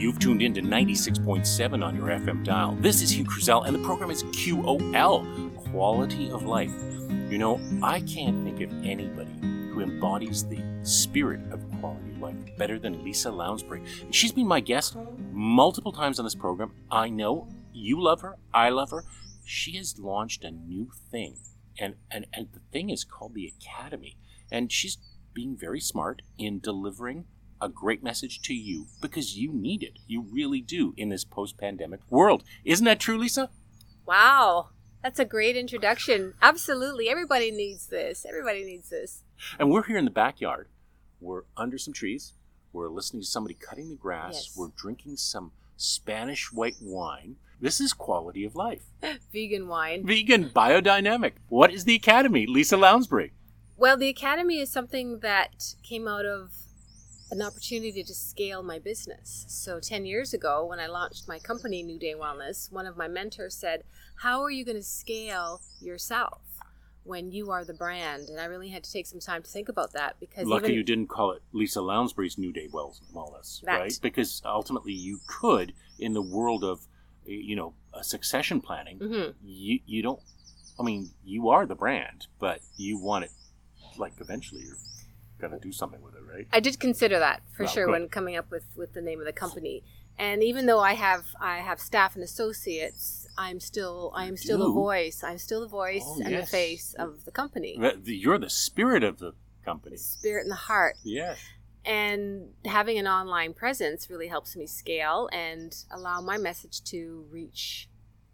You've tuned in to 96.7 on your FM dial. This is Hugh Kruzel, and the program is QOL Quality of Life. You know, I can't think of anybody who embodies the spirit of quality of life better than Lisa Lounsbury. She's been my guest multiple times on this program. I know you love her, I love her. She has launched a new thing, and, and, and the thing is called the Academy. And she's being very smart in delivering a great message to you because you need it. You really do in this post pandemic world. Isn't that true, Lisa? Wow. That's a great introduction. Absolutely. Everybody needs this. Everybody needs this. And we're here in the backyard. We're under some trees. We're listening to somebody cutting the grass. Yes. We're drinking some Spanish white wine. This is quality of life. Vegan wine. Vegan, biodynamic. What is the Academy? Lisa Lounsbury. Well, the Academy is something that came out of an opportunity to scale my business. So, 10 years ago, when I launched my company, New Day Wellness, one of my mentors said, How are you going to scale yourself when you are the brand? And I really had to take some time to think about that because Lucky even, you didn't call it Lisa Lounsbury's New Day Wellness, That. right? Because ultimately you could, in the world of, you know, succession planning, Mhm. you, you don't, I mean, you are the brand, but you want it, like, eventually you're going to do something with it, right? I did consider that for sure good. when coming up with, with the name of the company. And even though I have I have staff and associates, I'm still I am still the voice. I'm still the voice Oh, and the face of the company. You're the spirit of the company. The spirit and the heart. Yes. And having an online presence really helps me scale and allow my message to reach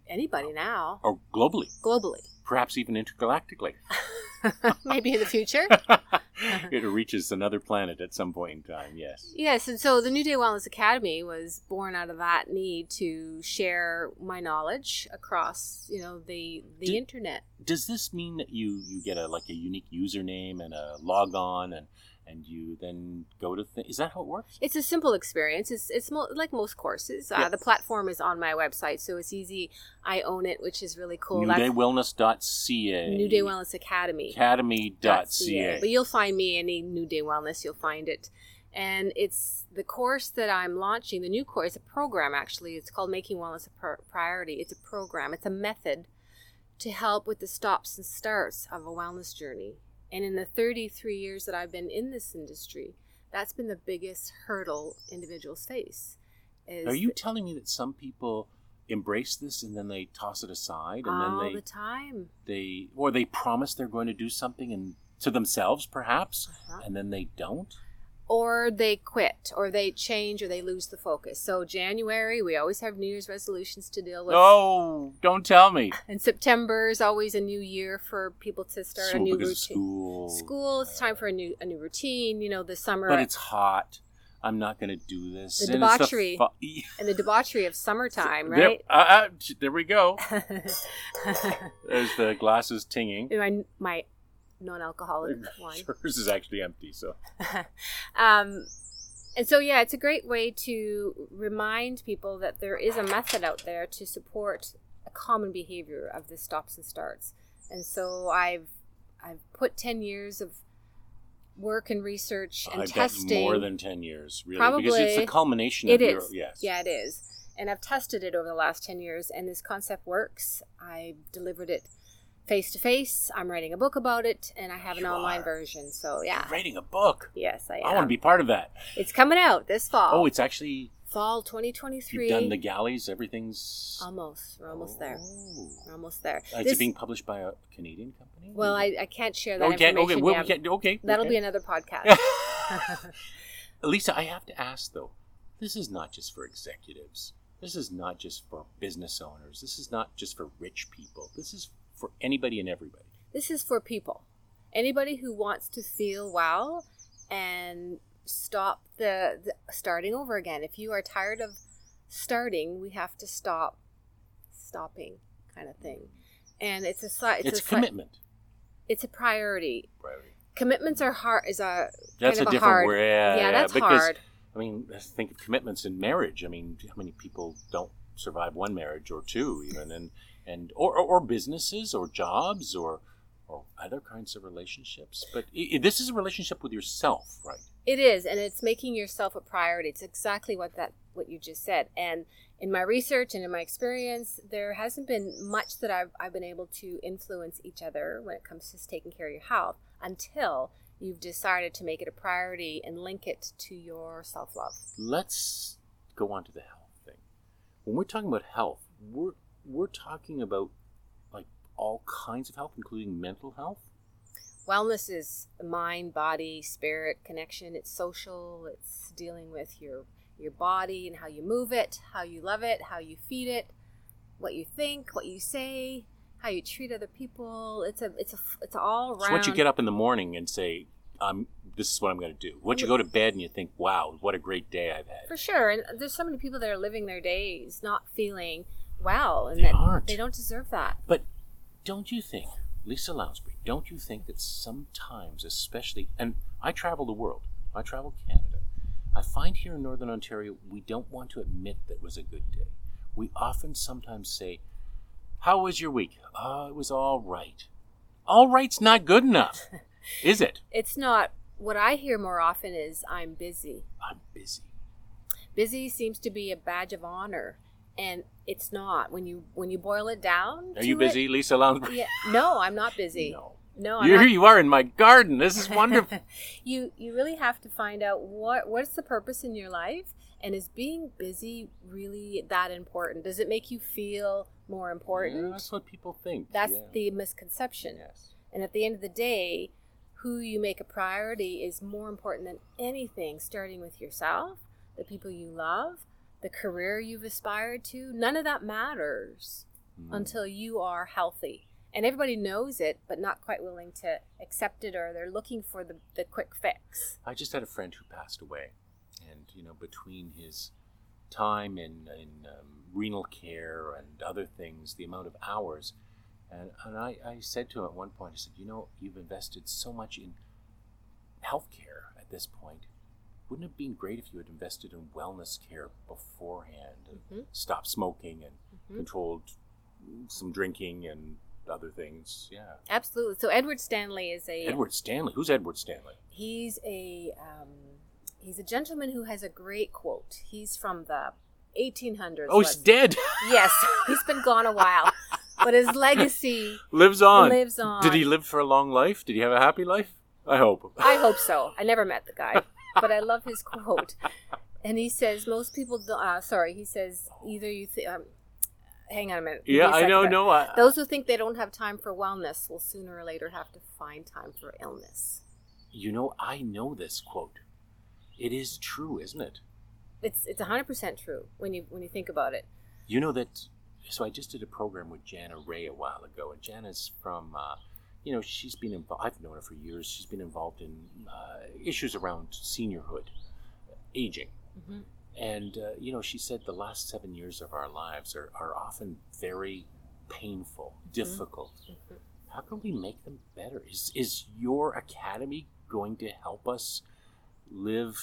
anybody now Or globally, globally. Perhaps even intergalactically. Maybe in the future. it reaches another planet at some point in time, yes. Yes, and so the New Day Wellness Academy was born out of that need to share my knowledge across, you know, the the Did- internet. Does this mean that you, you get a like a unique username and a log on and, and you then go to th- is that how it works? It's a simple experience. It's it's mo- like most courses. Uh. The platform is on my website, so it's easy. I own it, which is really cool. Newdaywellness.ca. New Day Wellness Academy. Academy.ca. But you'll find me any New Day Wellness, you'll find it. And it's the course that I'm launching, the new course, a program actually. It's called Making Wellness a Pri- Priority. It's a program, it's a method to help with the stops and starts of a wellness journey. And in the 33 years that I've been in this industry, that's been the biggest hurdle individuals face. Is Are you telling me that some people embrace this and then they toss it aside and all then they the time? they or they promise they're going to do something and to themselves perhaps Uh-huh. and then they don't? Or they quit or they change or they lose the focus. So January, we always have New Year's resolutions to deal with. Oh, don't tell me. And September is always a new year for people to start a new routine. school. School, it's time for a new a new routine. You know, the summer But it's hot. I'm not going to do this. The And debauchery. fu- and the debauchery of summertime, There, right? uh, uh, there we go. There's the glasses tinging. my my non-alcoholic wine. Yours is actually empty, so um, and so, yeah, it's a great way to remind people that there is a method out there to support a common behavior of the stops and starts. And so, I've I've put ten years of work and research and I bet testing. more than ten years, really, because it's Probably- the culmination It of your yes. Yeah, it is. And I've tested it over the last 10 years, and this concept works. I delivered it face to face. I'm writing a book about it, and I have an You online are. version. So, yeah. You're writing a book. Yes, I am. I want to be part of that. It's coming out this fall. Oh, it's actually fall 2023. you've done the galleys. Everything's Almost. We're almost there. Oh. We're almost there. Uh, Is it being published by a Canadian company? well, I, I can't share that can't. information Okay, well, we can't. Okay, That'll okay. be another podcast. Lisa, I have to ask though. This is not just for executives. This is not just for business owners. This is not just for rich people. This is for anybody and everybody. this is for people. Anybody who wants to feel well and stop the, the starting over again. If you are tired of starting, we have to stop stopping kind of thing. And it's a si- It's, a commitment. It's a priority. Priority. Commitments are hard. Is a That's kind a of different hard. word. Yeah, yeah, that's because, hard. I mean, think of commitments in marriage. I mean, how many people don't survive one marriage or two, even, and and or or, or businesses or jobs or or other kinds of relationships. But i i- this is a relationship with yourself, right? It is, and it's making yourself a priority. It's exactly what that what you just said. And in my research and in my experience, there hasn't been much that I've, I've been able to influence each other when it comes to taking care of your health until you've decided to make it a priority and link it to your self love. Let's go on to the health thing. When we're talking about health, we're we're talking about like all kinds of health, including mental health. Wellness is mind, body, spirit connection. It's social. It's dealing with your your body and how you move it, how you love it, how you feed it, what you think, what you say, how you treat other people. It's a it's a it's all around. So what you get up in the morning and say, "I'm this is what I'm going to do." What you go to bed and you think, "Wow, what a great day I've had." For sure, and there's so many people that are living their days not feeling well, and They that aren't. they don't deserve that. But don't you think, Lisa Lounsbury, don't you think that sometimes, especially, and I travel the world, I travel Canada, I find here in Northern Ontario, we don't want to admit that it was a good day. We often sometimes say, How was your week? Oh, it was all right. All right's not good enough, is it? It's not. What I hear more often is I'm busy. I'm busy. Busy seems to be a badge of honor, and it's not. When you when you boil it down, Are you it- busy, Lisa Lounsbury? yeah. No, I'm not busy. No. No, I'm Here you are in my garden. This is wonderful. you you really have to find out what what's the purpose in your life and is being busy really that important does it make you feel more important Yeah, that's what people think. that's yeah. the misconception Yes. and at the end of the day who you make a priority is more important than anything starting with yourself the people you love the career you've aspired to none of that matters Mm. until you are healthy. And everybody knows it, but not quite willing to accept it, or they're looking for the, the quick fix. I just had a friend who passed away, and you know, between his time in in um, renal care and other things, the amount of hours, and and I, I said to him at one point, I said, you know, you've invested so much in healthcare at this point. Wouldn't it have been great if you had invested in wellness care beforehand and Mhm. stopped smoking and Mhm. controlled some drinking and other things? Yeah. Absolutely. So Edward Stanley is a Edward Stanley. Who's Edward Stanley? he's a um, he's a gentleman who has a great quote. He's from the 1800s. Oh, he's dead. Yes, he's been gone a while, but his legacy lives on. lives on. Did he live for a long life? Did he have a happy life? I hope. I hope so. I never met the guy, but I love his quote. And he says most people. Uh, sorry, he says either you. Th- um, hang on a minute. Yeah, a I know. No, I, Those who think they don't have time for wellness will sooner or later have to find time for illness. you know, I know this quote. It is true, isn't it? It's it's hundred percent true when you when you think about it. You know that. So I just did a program with Jana Ray a while ago, and Jana's from. Uh, you know, she's been involved. I've known her for years. She's been involved in uh, issues around seniorhood, aging. hmm And, uh, you know, she said the last seven years of our lives are, are often very painful, difficult. Mhm. How can we make them better? Is, is your academy going to help us live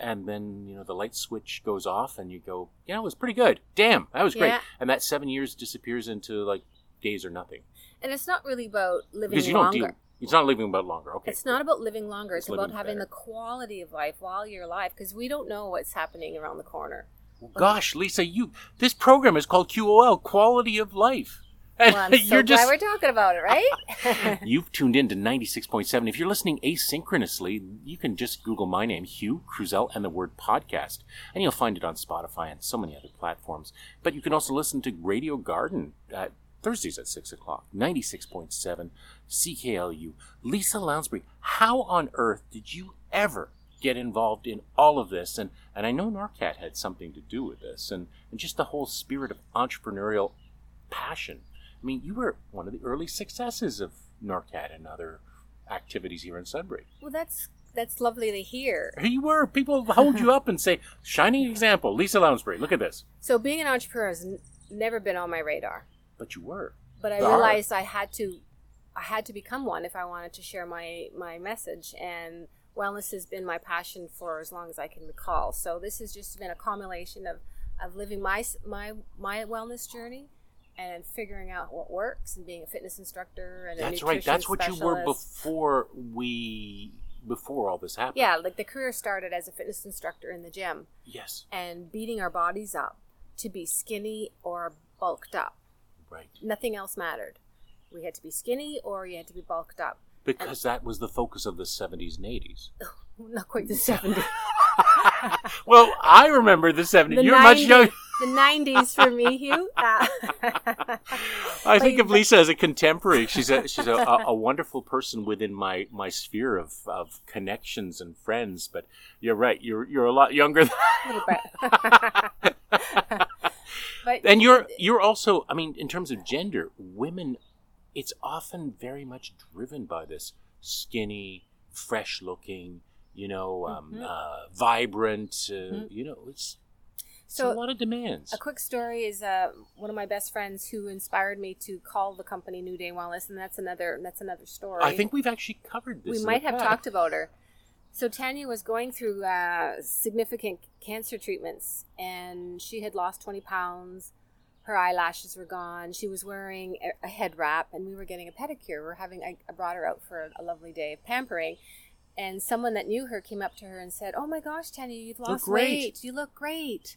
and then, you know, the light switch goes off and you go, yeah, it was pretty good. Damn, that was great. And that seven years disappears into like days or nothing. And it's not really about living Because you don't longer. it's not living about longer. Okay. It's not about living longer. It's, It's about having better. the quality of life while you're alive because we don't know what's happening around the corner. Gosh, Lisa, you this program is called QOL, Quality of Life. And Well, I'm so you're just we're talking about it, right? You've tuned in to 96.7. If you're listening asynchronously, you can just Google my name, Hugh Kruzel, and the word podcast, and you'll find it on Spotify and so many other platforms. But you can also listen to Radio Garden at Thursdays at 6 o'clock, 96.7 CKLU. Lisa Lounsbury, how on earth did you ever get involved in all of this? And, and I know NORCAT had something to do with this, and, and just the whole spirit of entrepreneurial passion. I mean, you were one of the early successes of NORCAT and other activities here in Sudbury. well, that's that's lovely to hear. You were. People hold you up and say, shining example, Lisa Lounsbury, look at this. So being an entrepreneur has n- never been on my radar, But you were. but I realized I had to I had to become one if I wanted to share my my message and wellness has been my passion for as long as I can recall. So this has just been a culmination of of living my my my wellness journey and figuring out what works and being a fitness instructor and a That's right. That's what you were before we before all this happened. Yeah, like the career started as a fitness instructor in the gym Yes. and beating our bodies up to be skinny or bulked up. Right. Nothing else mattered. We had to be skinny or you had to be bulked up. Because that was the focus of the 70s and 80s. Not quite the 70s. Well, I remember the 70s. The You're much younger. The 90s for me, Hugh. Uh, I think of Lisa as a contemporary. She's a she's a, a, a wonderful person within my, my sphere of, of connections and friends. But you're right. You're you're a lot younger. Than, but and you're you're also. I mean, in terms of gender, women, it's often very much driven by this skinny, fresh looking. You know, um, Mhm. uh, vibrant. Uh, Mhm. You know, it's, So, a lot of demands. A quick story is uh, one of my best friends who inspired me to call the company New Day Wellness, and that's another that's another story. I think we've actually covered this. we might have talked about her. So Tanya was going through uh, significant cancer treatments, and she had lost twenty pounds. Her eyelashes were gone. She was wearing a, head wrap, and we were getting a pedicure. We're having I, I brought her out for a, a lovely day of pampering, and someone that knew her came up to her and said, "Oh my gosh, Tanya, you've lost weight. You look great."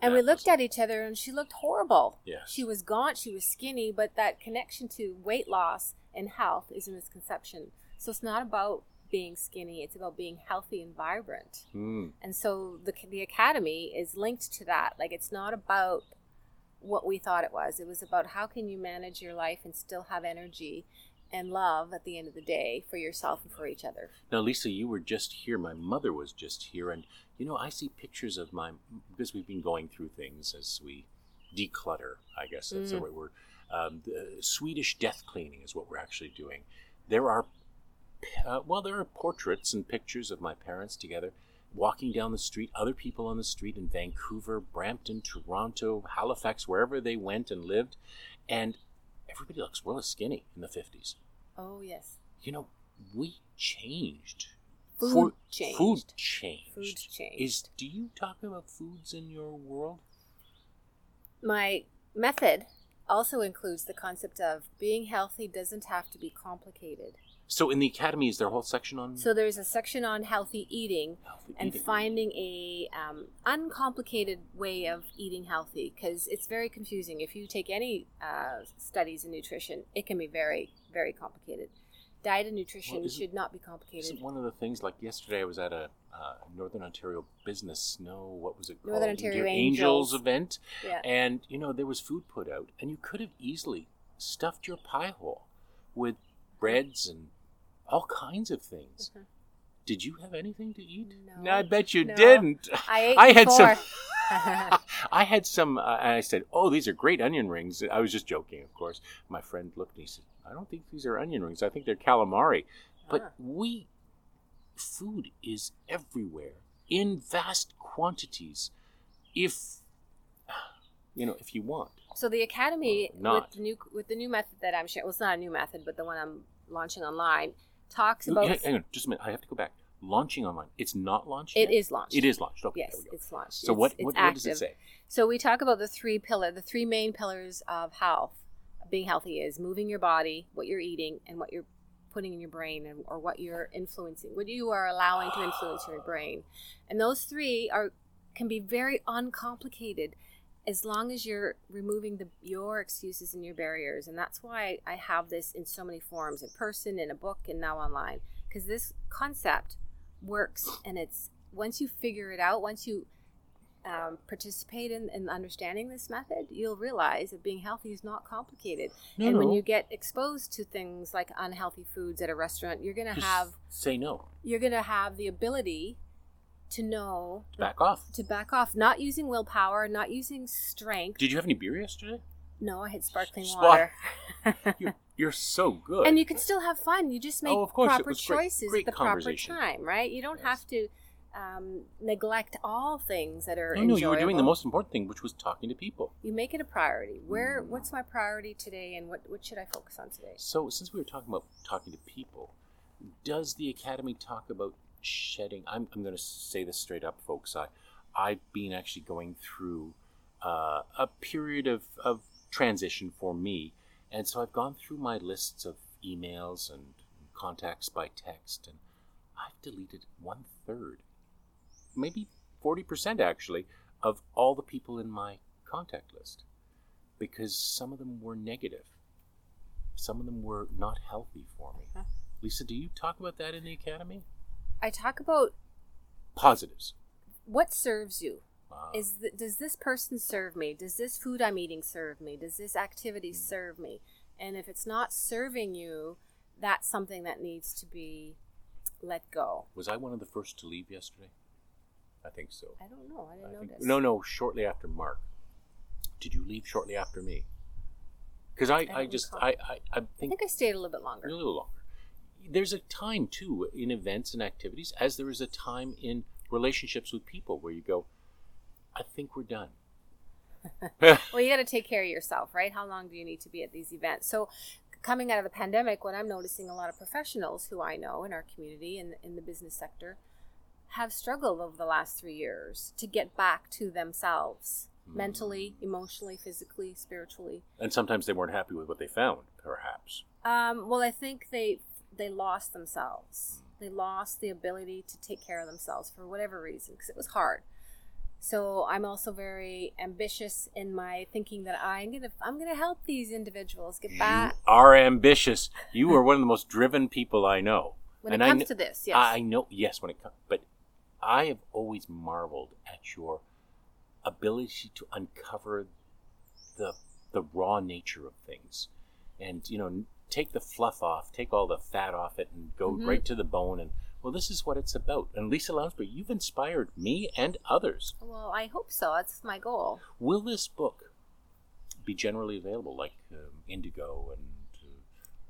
And we looked at each other and she looked horrible. Yes. She was gaunt, she was skinny, but that connection to weight loss and health is a misconception. So it's not about being skinny, it's about being healthy and vibrant. Hmm. And so the, the academy is linked to that. Like it's not about what we thought it was. It was about how can you manage your life and still have energy and love at the end of the day for yourself and for each other. Now, Lisa, you were just here. My mother was just here, and you know, I see pictures of my because we've been going through things as we declutter. I guess that's the Mhm. right word. Um, the Swedish death cleaning is what we're actually doing. There are, uh, well, there are portraits and pictures of my parents together, walking down the street. Other people on the street in Vancouver, Brampton, Toronto, Halifax, wherever they went and lived, and everybody looks really skinny in the fifties. Oh, yes. You know, we changed. Food changed. Food changed. Food changed. Is do you talk about foods in your world? my method also includes the concept of being healthy doesn't have to be complicated. So in the academy, is there a whole section on So there's a section on healthy eating healthy and eating? finding a um, uncomplicated way of eating healthy because it's very confusing. If you take any uh, studies in nutrition, it can be very, very complicated. Diet and nutrition Well, should not be complicated. Isn't one of the things like yesterday? I was at a uh, Northern Ontario business. No, what was it called? Northern Ontario Your Angels. event, Yeah. and you know there was food put out, and you could have easily stuffed your pie hole with breads and all kinds of things. Mhm. Did you have anything to eat? No. I bet you No. didn't. I ate I had some. I had some, uh, and I said, "Oh, these are great onion rings." I was just joking, of course. My friend looked and he said, "I don't think these are onion rings. I think they're calamari." But Ah. we, food is everywhere in vast quantities. If you know, if you want, So the academy with the new with the new method that I'm sharing, well, it's not a new method, but the one I'm launching online talks about. hang, hang on, just a minute. I have to go back. Launching online. It's not launched. It yet? is launched. It is launched. Okay, Yes, there we go. it's launched. So It's- what it's what, what does it say? So we talk about the three pillar, the three main pillars of health. Being healthy is moving your body, what you're eating, and what you're putting in your brain, and, or what you're influencing, what you are allowing to influence your brain. And those three are can be very uncomplicated as long as you're removing the your excuses and your barriers. And that's why I have this in so many forms, in person, in a book, and now online, because this concept works, and it's once you figure it out, once you um, participate in, in understanding this method, you'll realize that being healthy is not complicated. No, and when you get exposed to things like unhealthy foods at a restaurant, you're gonna Just have say no. you're gonna have the ability to know To Back off. to back off, not using willpower, not using strength. Did you have any beer yesterday? no, I had sparkling Spot- water. You're, you're so good. and you can still have fun. You just make Oh, proper was great- choices great at the proper time, right? You don't Yes. have to um, neglect all things that are no, no, you were doing the most important thing, which was talking to people. you make it a priority where what's my priority today and what, what should i focus on today So, since we were talking about talking to people, does the academy talk about shedding? I'm, I'm going to say this straight up, folks. I, I've been actually going through uh, a period of, of transition for me, and so I've gone through my lists of emails and contacts by text, and I've deleted one third, maybe 40% actually, of all the people in my contact list because some of them were negative. Some of them were not healthy for me. Lisa, do you talk about that in the academy? I talk about Positives. what serves you. Uh, Is th- does this person serve me? Does this food I'm eating serve me? Does this activity serve me? And if it's not serving you, that's something that needs to be let go. was I one of the first to leave yesterday? I think so. I don't know. I I didn't think- notice. no, no, shortly after Mark. Did you leave shortly after me? Because I, I, don't just. I, I, I I think think I stayed a little bit longer. a little longer. There's a time too in events and activities, as there is a time in relationships with people where you go, I think we're done. Well, you got to take care of yourself, right? How long do you need to be at these events? So, coming out of the pandemic, what I'm noticing a lot of professionals who I know in our community and in the business sector have struggled over the last three years to get back to themselves mentally, emotionally, physically, spiritually. And sometimes they weren't happy with what they found, perhaps. Um, well, I think they they lost themselves. They lost the ability to take care of themselves for whatever reason because it was hard. So I'm also very ambitious in my thinking that I'm gonna I'm gonna help these individuals get back You are ambitious. You are one of the most driven people I know. when and it I comes kn- to this. Yes, I know, yes, when it comes, but I have always marveled at your ability to uncover the the raw nature of things, and you know, take the fluff off, take all the fat off it, and go Mhm. right to the bone. And well, this is what it's about. And Lisa Lounsbury, you've inspired me and others. well, I hope so. That's my goal. Will this book be generally available, like um, Indigo, and uh,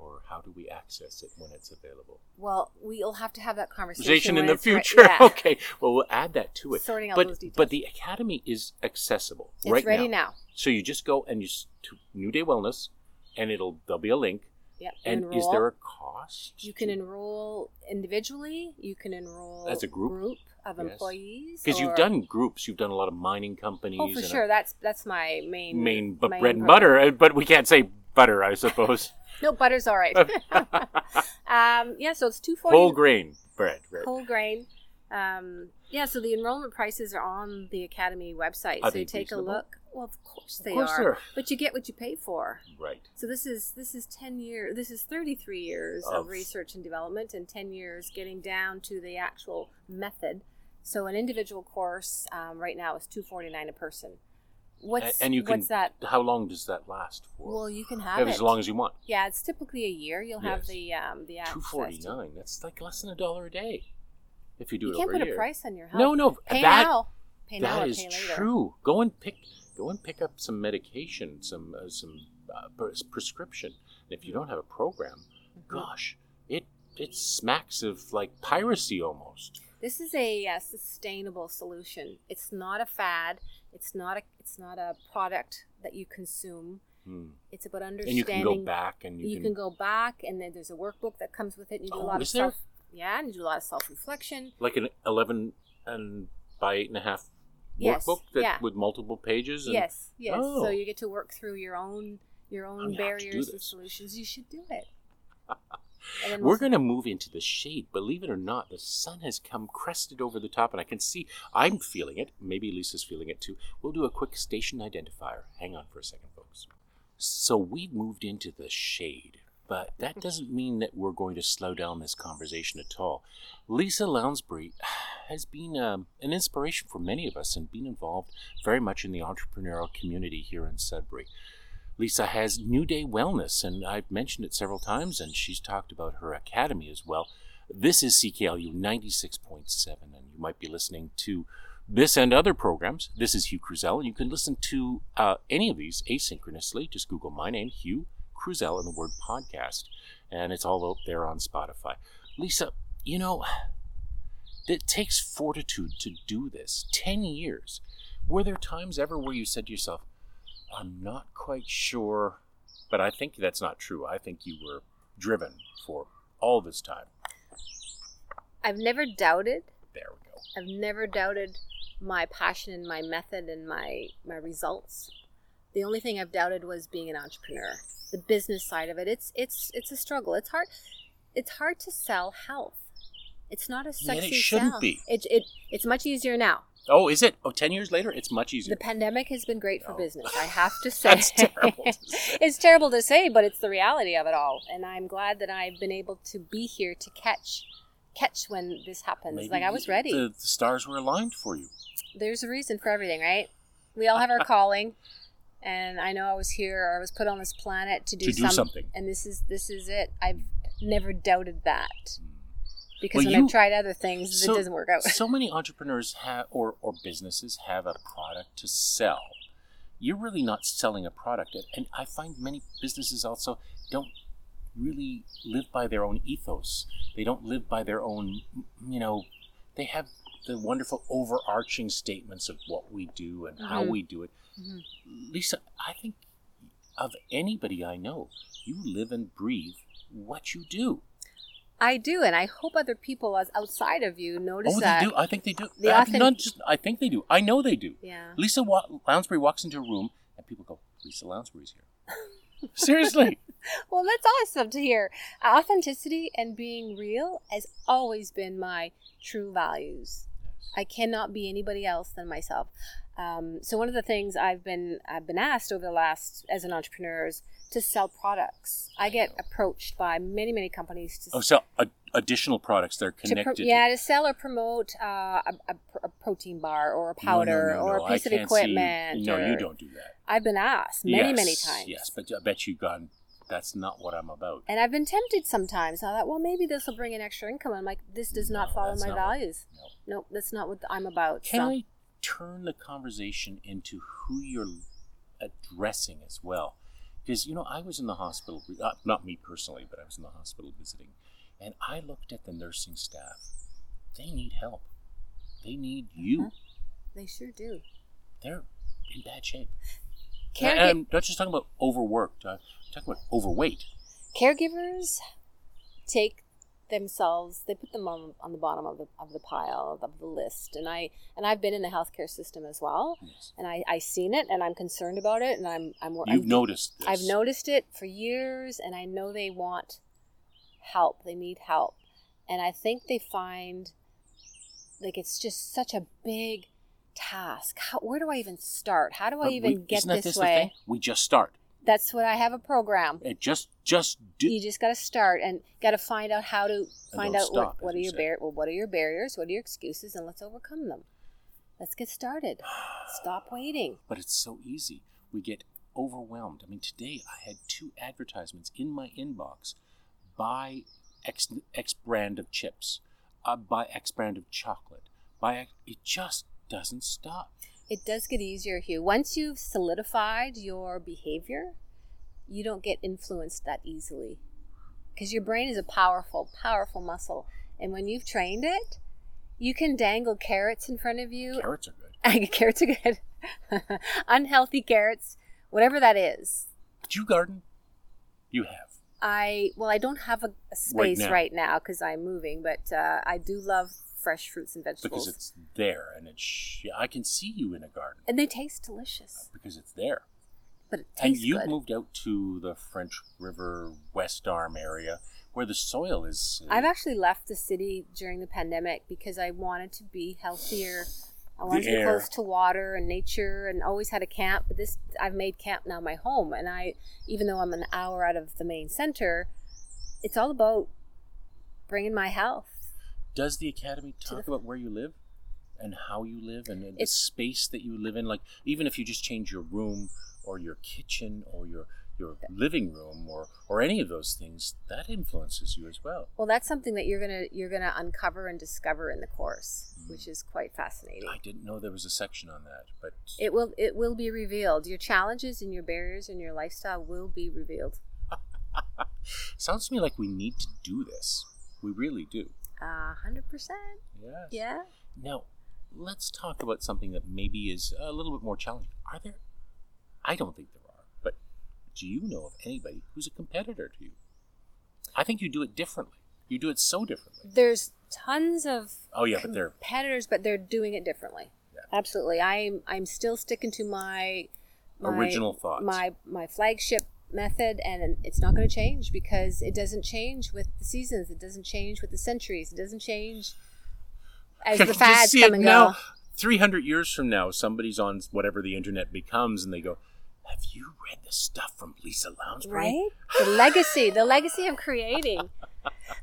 or how do we access it when it's available? Well, we'll have to have that conversation in the it's right- future. yeah. Okay, well, we'll add that to it. Sorting out but those details. but the academy is accessible It's right ready now. now. So you just go and you to New Day Wellness, and it'll there'll be a link. Yep. And is there a cost? You can enroll individually. You can enroll As a group? of Yes. employees. because you've done groups, you've done a lot of mining companies. Oh, for and a- sure. That's that's my main main, but main bread and program. butter. uh, But we can't say butter, I suppose. No, butter's all right. um, yeah, so it's two forty Whole grain bread. Right? whole grain. Um, yeah, so the enrollment prices are on the academy website. Are so you take reasonable? a look. Well, of course they of course are. But you get what you pay for. right. So this is this is ten years. This is thirty three years of, Of- research and development, and ten years getting down to the actual method. So an individual course um, right now is two forty nine a person. What's and you can. what's that? How long does that last for? Well, you can have Have it as long as you want. Yeah, it's typically a year. You'll have the um the access Two forty nine. That's like less than a dollar a day. If you do You it can't over put a a price on your health. No, no. Pay that now. Pay that or is pay true. Go and pick. Go and pick up some medication, some uh, some uh, prescription. And if you don't have a program, Mhm. gosh, it it smacks of like piracy almost. This is a uh, sustainable solution. It's not a fad. It's not a it's not a product that you consume. Hmm. It's about understanding. And you can go back and you, can. You, can, go back, and then there's a workbook that comes with it. And you do Oh, a lot of there? self. Yeah, and you do a lot of self reflection. like an eleven and by eight and a half Yes, workbook that yeah. with multiple pages. And, Yes, yes. Oh. So you get to work through your own your own gonna have to do barriers and solutions. You should do it. We're we'll- going to move into the shade. Believe it or not, the sun has come crested over the top, and I can see I'm feeling it. Maybe Lisa's feeling it too. We'll do a quick station identifier. Hang on for a second, folks. So we've moved into the shade, but that doesn't mean that we're going to slow down this conversation at all. Lisa Lounsbury has been um, an inspiration for many of us and been involved very much in the entrepreneurial community here in Sudbury. Lisa has New Day Wellness, and I've mentioned it several times, and she's talked about her academy as well. This is CKLU 96.7, and you might be listening to this and other programs. This is Hugh Kruzel, and you can listen to uh, any of these asynchronously. Just Google my name, Hugh Kruzel, and the word podcast, and it's all out there on Spotify. Lisa, you know, it takes fortitude to do this. 10 years. Were there times ever where you said to yourself, I'm not quite sure, but I think that's not true. I think you were driven for all this time. I've never doubted. There we go. I've never doubted my passion and my method and my my results. The only thing I've doubted was being an entrepreneur. The business side of it. It's it's it's a struggle. It's hard it's hard to sell health It's not a sexy it shouldn't sell. be. It, it, it's much easier now. Oh, is it? Oh, 10 years later, it's much easier. The pandemic has been great for No. business. I have to say. That's terrible to say. it's terrible to say, but it's the reality of it all. And I'm glad that I've been able to be here to catch catch when this happens. Maybe like I was ready. The, the stars were aligned for you. There's a reason for everything, right? We all have our calling. And I know I was here or I was put on this planet to do, To do some- something. And this is this is it. I've never doubted that. Because Well, when you- I've tried other things, So- it doesn't work out. so many entrepreneurs have, or, or businesses have a product to sell. You're really not selling a product. And I find many businesses also don't really live by their own ethos. They don't live by their own, you know, they have the wonderful overarching statements of what we do and how Mhm. we do it. Mhm. Lisa, I think of anybody I know, you live and breathe what you do. I do, and I hope other people as outside of you notice oh, that. they do. I think they do. I, not just, I think they do. I know they do. Yeah. Lisa Wa- Lounsbury walks into a room and people go, Lisa Lounsbury's here. Seriously. Well, that's awesome to hear. Authenticity and being real has always been my true values. I cannot be anybody else than myself. Um, so one of the things I've been I've been asked over the last as an entrepreneur is to sell products. I get approached by many many companies to Oh, so ad- additional products that are connected. to pro- yeah to sell or promote uh, a, a, a protein bar or a No, no, powder no, or no, a piece of can't see- equipment. no, you don't do that. I've been asked many yes, many times. Yes, but I bet you've gone, that's not what I'm about. And I've been tempted sometimes. I thought, well, maybe this will bring in extra income. I'm like, this does not follow my not what- values. no. Nope, that's not what I'm about. Can so. I turn the conversation into who you're addressing as well? Because, you know, I was in the hospital, uh, not me personally, but I was in the hospital visiting, and I looked at the nursing staff. They need help. They need you. Uh-huh. They sure do. They're in bad shape. And I'm not just talking about overworked, uh, I'm talking about overweight. caregivers take themselves they put them on, on the bottom of the, of the pile of the list and i and i've been in the healthcare system as well Yes. and i i've seen it and i'm concerned about it and i'm i'm You've I've, noticed this. I've noticed it for years and i know they want help they need help and i think they find like it's just such a big task how where do i even start how do i But even we- get this the way thing? We just start. that's what i have a program It just, just do. you just got to start and got to find out how to find out stop, what, what are your bar- well, what are your barriers, what are your excuses, and let's overcome them. Let's get started. Stop waiting. But it's so easy. We get overwhelmed. I mean, today I had two advertisements in my inbox buy X, X brand of chips, uh, buy X brand of chocolate, buy X. It just doesn't stop. It does get easier, Hugh. Once you've solidified your behavior, you don't get influenced that easily because your brain is a powerful, powerful muscle, and when you've trained it, you can dangle carrots in front of you Carrots are good. carrots are good. Unhealthy carrots, whatever that is. Did you garden? You have. I well, I don't have a, a space right now because I'm moving, but uh, I do love fresh fruits and vegetables, Because it's there and it's. Sh- I can see you in a garden and they taste delicious. because it's there. But it And you good. moved out to the French River West Arm area where the soil is. uh, I've actually left the city during the pandemic because I wanted to be healthier. I wanted to be air. close to water and nature, and always had a camp. But this, I've made camp now my home, and I, even though I'm an hour out of the main center, it's all about bringing my health. Does the academy talk the- about where you live and how you live and the It's- space that you live in? Like even if you just change your room or your kitchen or your your living room or or any of those things, that influences you as well. Well, that's something that you're gonna you're gonna uncover and discover in the course, which mm. is quite fascinating. I didn't know there was a section on that, but It will it will be revealed. Your challenges and your barriers and your lifestyle will be revealed. sounds to me like we need to do this. We really do. A hundred percent. Yes. Yeah. Now, let's talk about something that maybe is a little bit more challenging. Are there? I don't think there are, but do you know of anybody who's a competitor to you? I think you do it differently. You do it so differently. There's tons of Oh yeah, but they're competitors, but they're doing it differently. Yeah. Absolutely. I'm I'm still sticking to my, my Original thoughts. My my flagship method and it's not going to change because it doesn't change with the seasons. It doesn't change with the centuries. It doesn't change as the fads come and now? go. 300 years from now, somebody's on whatever the internet becomes and they go, Have you read the stuff from Lisa Lounsbury? Right? The legacy, the legacy I'm creating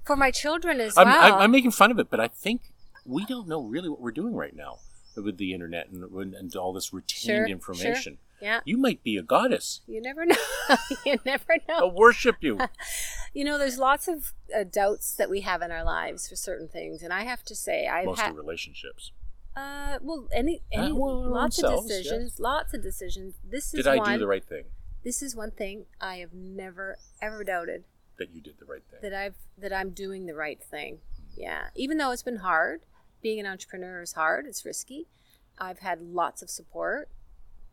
for my children as I'm, well. I'm, I'm making fun of it, but I think we don't know really what we're doing right now with the internet and, and all this retained Sure, information. Yeah. You might be a goddess. You never know. you never know. I'll worship you. You know, there's lots of uh, doubts that we have in our lives for certain things, and I have to say, I've Mostly had, relationships. uh, well, any, any well, lots of decisions, lots of decisions. This is Did I one. do the right thing? This is one thing I have never ever doubted That you did the right thing. that I've that I'm doing the right thing. Yeah, even though it's been hard, being an entrepreneur is hard. It's risky. I've had lots of support,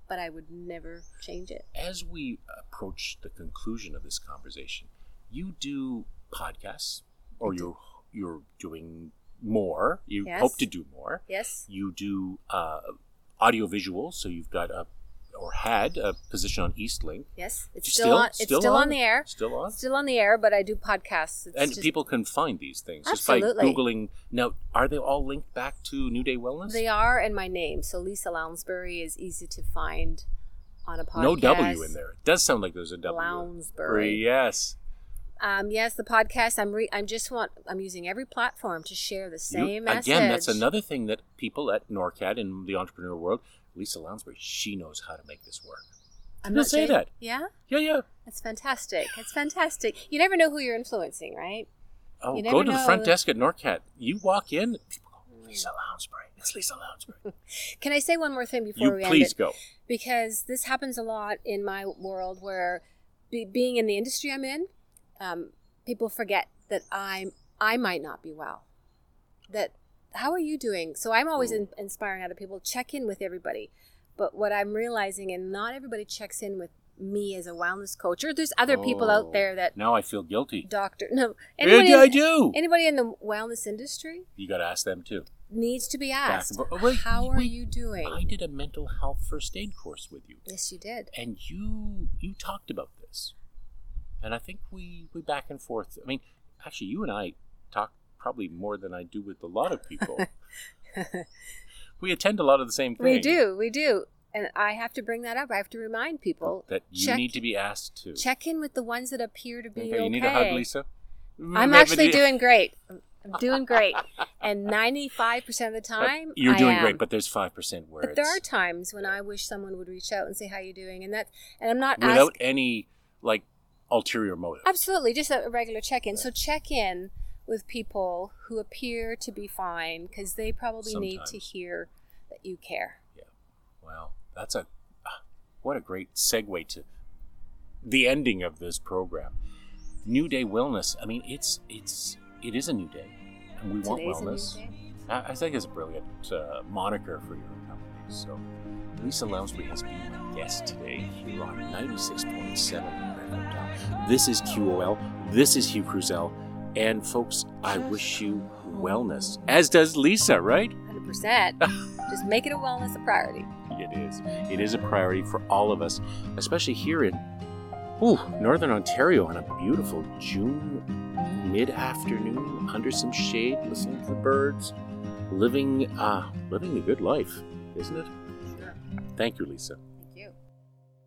but I would never change it. As we approach the conclusion of this conversation, you do podcasts, or you're you're doing more. You Yes. hope to do more. Yes. You do uh, audio visual, so you've got a or had a position on Eastlink. Yes. It's still, still- on. It's still still, on? on? the air. Still on? Still on the air, but I do podcasts. It's and just- people can find these things Absolutely. just by googling. Now, are they all linked back to New Day Wellness? They are and my name. So Lisa Lounsbury is easy to find on a podcast. no W in there. It does sound like there's a W. Lounsbury. Yes. Um, yes, the podcast. I'm re- I'm just want. I'm using every platform to share the You- same message. again, that's another thing that people at NORCAT in the entrepreneur world, Lisa Lounsbury, she knows how to make this work. I'm not say saying- that. Yeah, Yeah, yeah. that's fantastic. It's fantastic. You never know who you're influencing, right? Oh, go to the front desk at NORCAT. You walk in, people go, Lisa Lounsbury. It's Lisa Lounsbury. Can I say one more thing before you we end please it? go. because this happens a lot in my world where be, being in the industry I'm in, um, people forget that I'm I might not be well. That how are you doing? So I'm always mm. in, inspiring other people. Check in with everybody, but what I'm realizing, and not everybody checks in with me as a wellness coach. Or there's other people Oh, out there that Now I feel guilty. doctor no anybody I in, do. anybody in the wellness industry You got to ask them too. needs to be asked. Oh, wait, how are wait. you doing? I did a mental health first aid course with you. yes, you did. and you you talked about this and i think we we back and forth i mean actually you and i talk probably more than i do with a lot of people we attend a lot of the same things We do, we do. And I have to bring that up. I have to remind people that you check, need to be asked to check in with the ones that appear to be okay. okay, you need a hug lisa I'm actually doing great. I'm doing great. And 95% of the time, you're doing great but there's 5% where But there are times when I wish someone would reach out and say how you doing, and that, and I'm not without asking. any like ulterior motive Absolutely, just a regular check-in. So check in with people who appear to be fine because they probably need to hear that you care. Yeah. Well, that's a ah, what a great segue to the ending of this program. New Day Wellness. I mean, it's it's it is a new day, and we want Today's new wellness. I, I think it's a brilliant uh, moniker for your company. So, Lisa Lounsbury has been my guest today here on 96.7 This is QOL. This is Hugh Kruzel. And folks, I wish you wellness, as does Lisa, right? 100%. just make it a wellness a priority. It is. It is a priority for all of us, especially here in ooh, Northern Ontario on a beautiful June mid afternoon under some shade, listening to the birds, living uh living the good life, isn't it? Sure. Thank you, Lisa.